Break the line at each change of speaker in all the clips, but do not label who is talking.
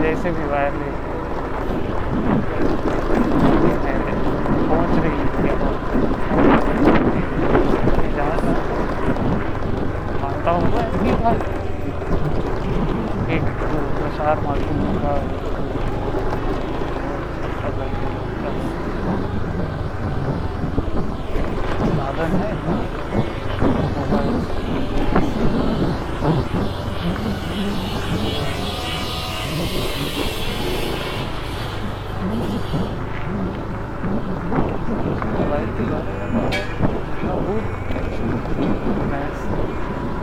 जैसे भी वायर पहुँच रही है जहाँ मानता हूँ भी का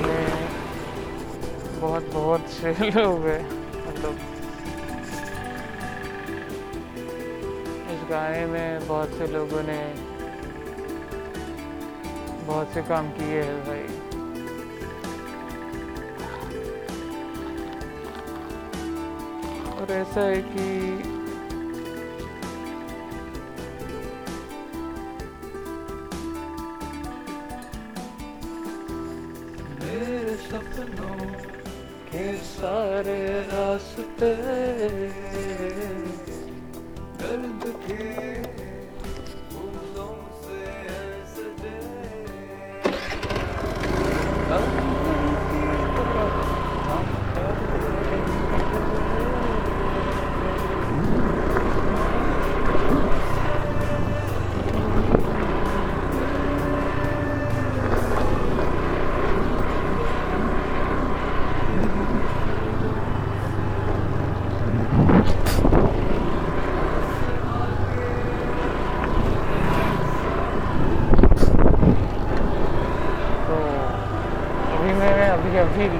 में बहुत बहुत से लोग हैं मतलब। इस गाने में बहुत से लोगों ने बहुत से काम किए हैं भाई। और ऐसा है कि दर्द के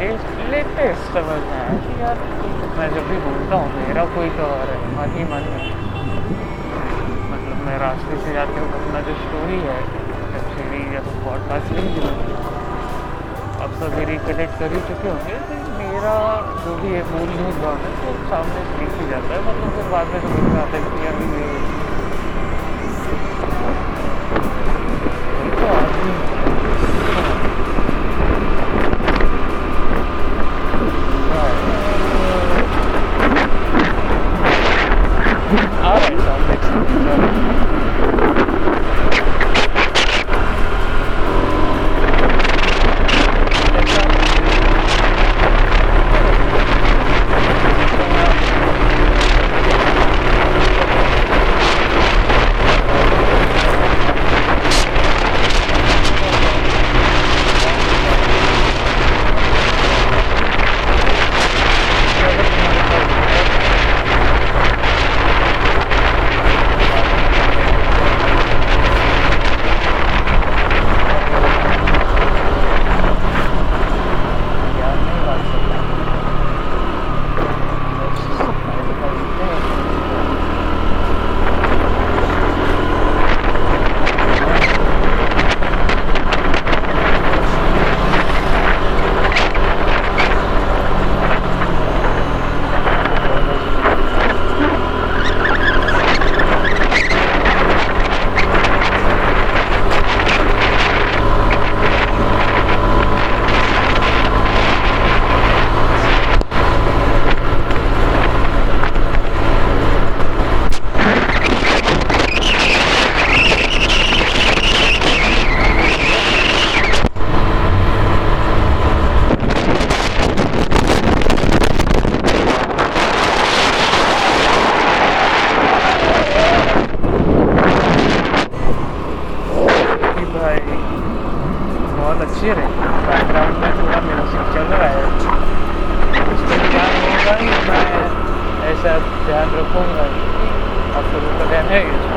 लेट लेटेस्ट समझ में आया कि यार, मैं जब भी बोलता हूँ, मेरा कोई तो और है, मन ही मन में मतलब मैं रास्ते से जाते हुए अपना जो स्टोरी है वेब सीरीज़ या तो पॉडकास्ट लिख दूँ अब सभी रिकलेक्ट कर ही चुके होंगे तो मेरा जो भी है मूलभूत भाव है, वो सामने दिख ही जाता है। मतलब फिर बाद में समझ में आता है कि अभी तो आदमी crescerem. Vai entrar um metro lá mesmo, assim que se andará. Essa teatro com a fazer também é isso.